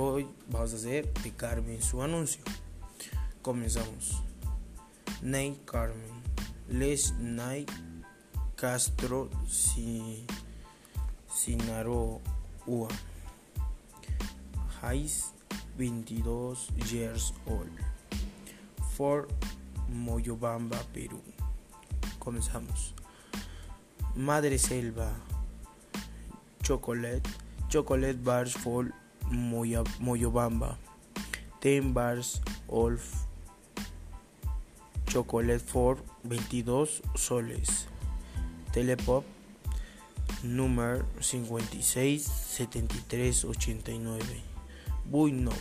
Hoy vamos a hacer de Carmen su anuncio. Comenzamos. Ney Carmen. Les Nay Castro si, Sinaloa. Heiss 22 years old. For Moyobamba, Perú. Comenzamos. Madre Selva. Chocolate. Chocolate bars Moyobamba. 10 bars of chocolate for 22 soles. Telepop número 56 73 89. Buy no.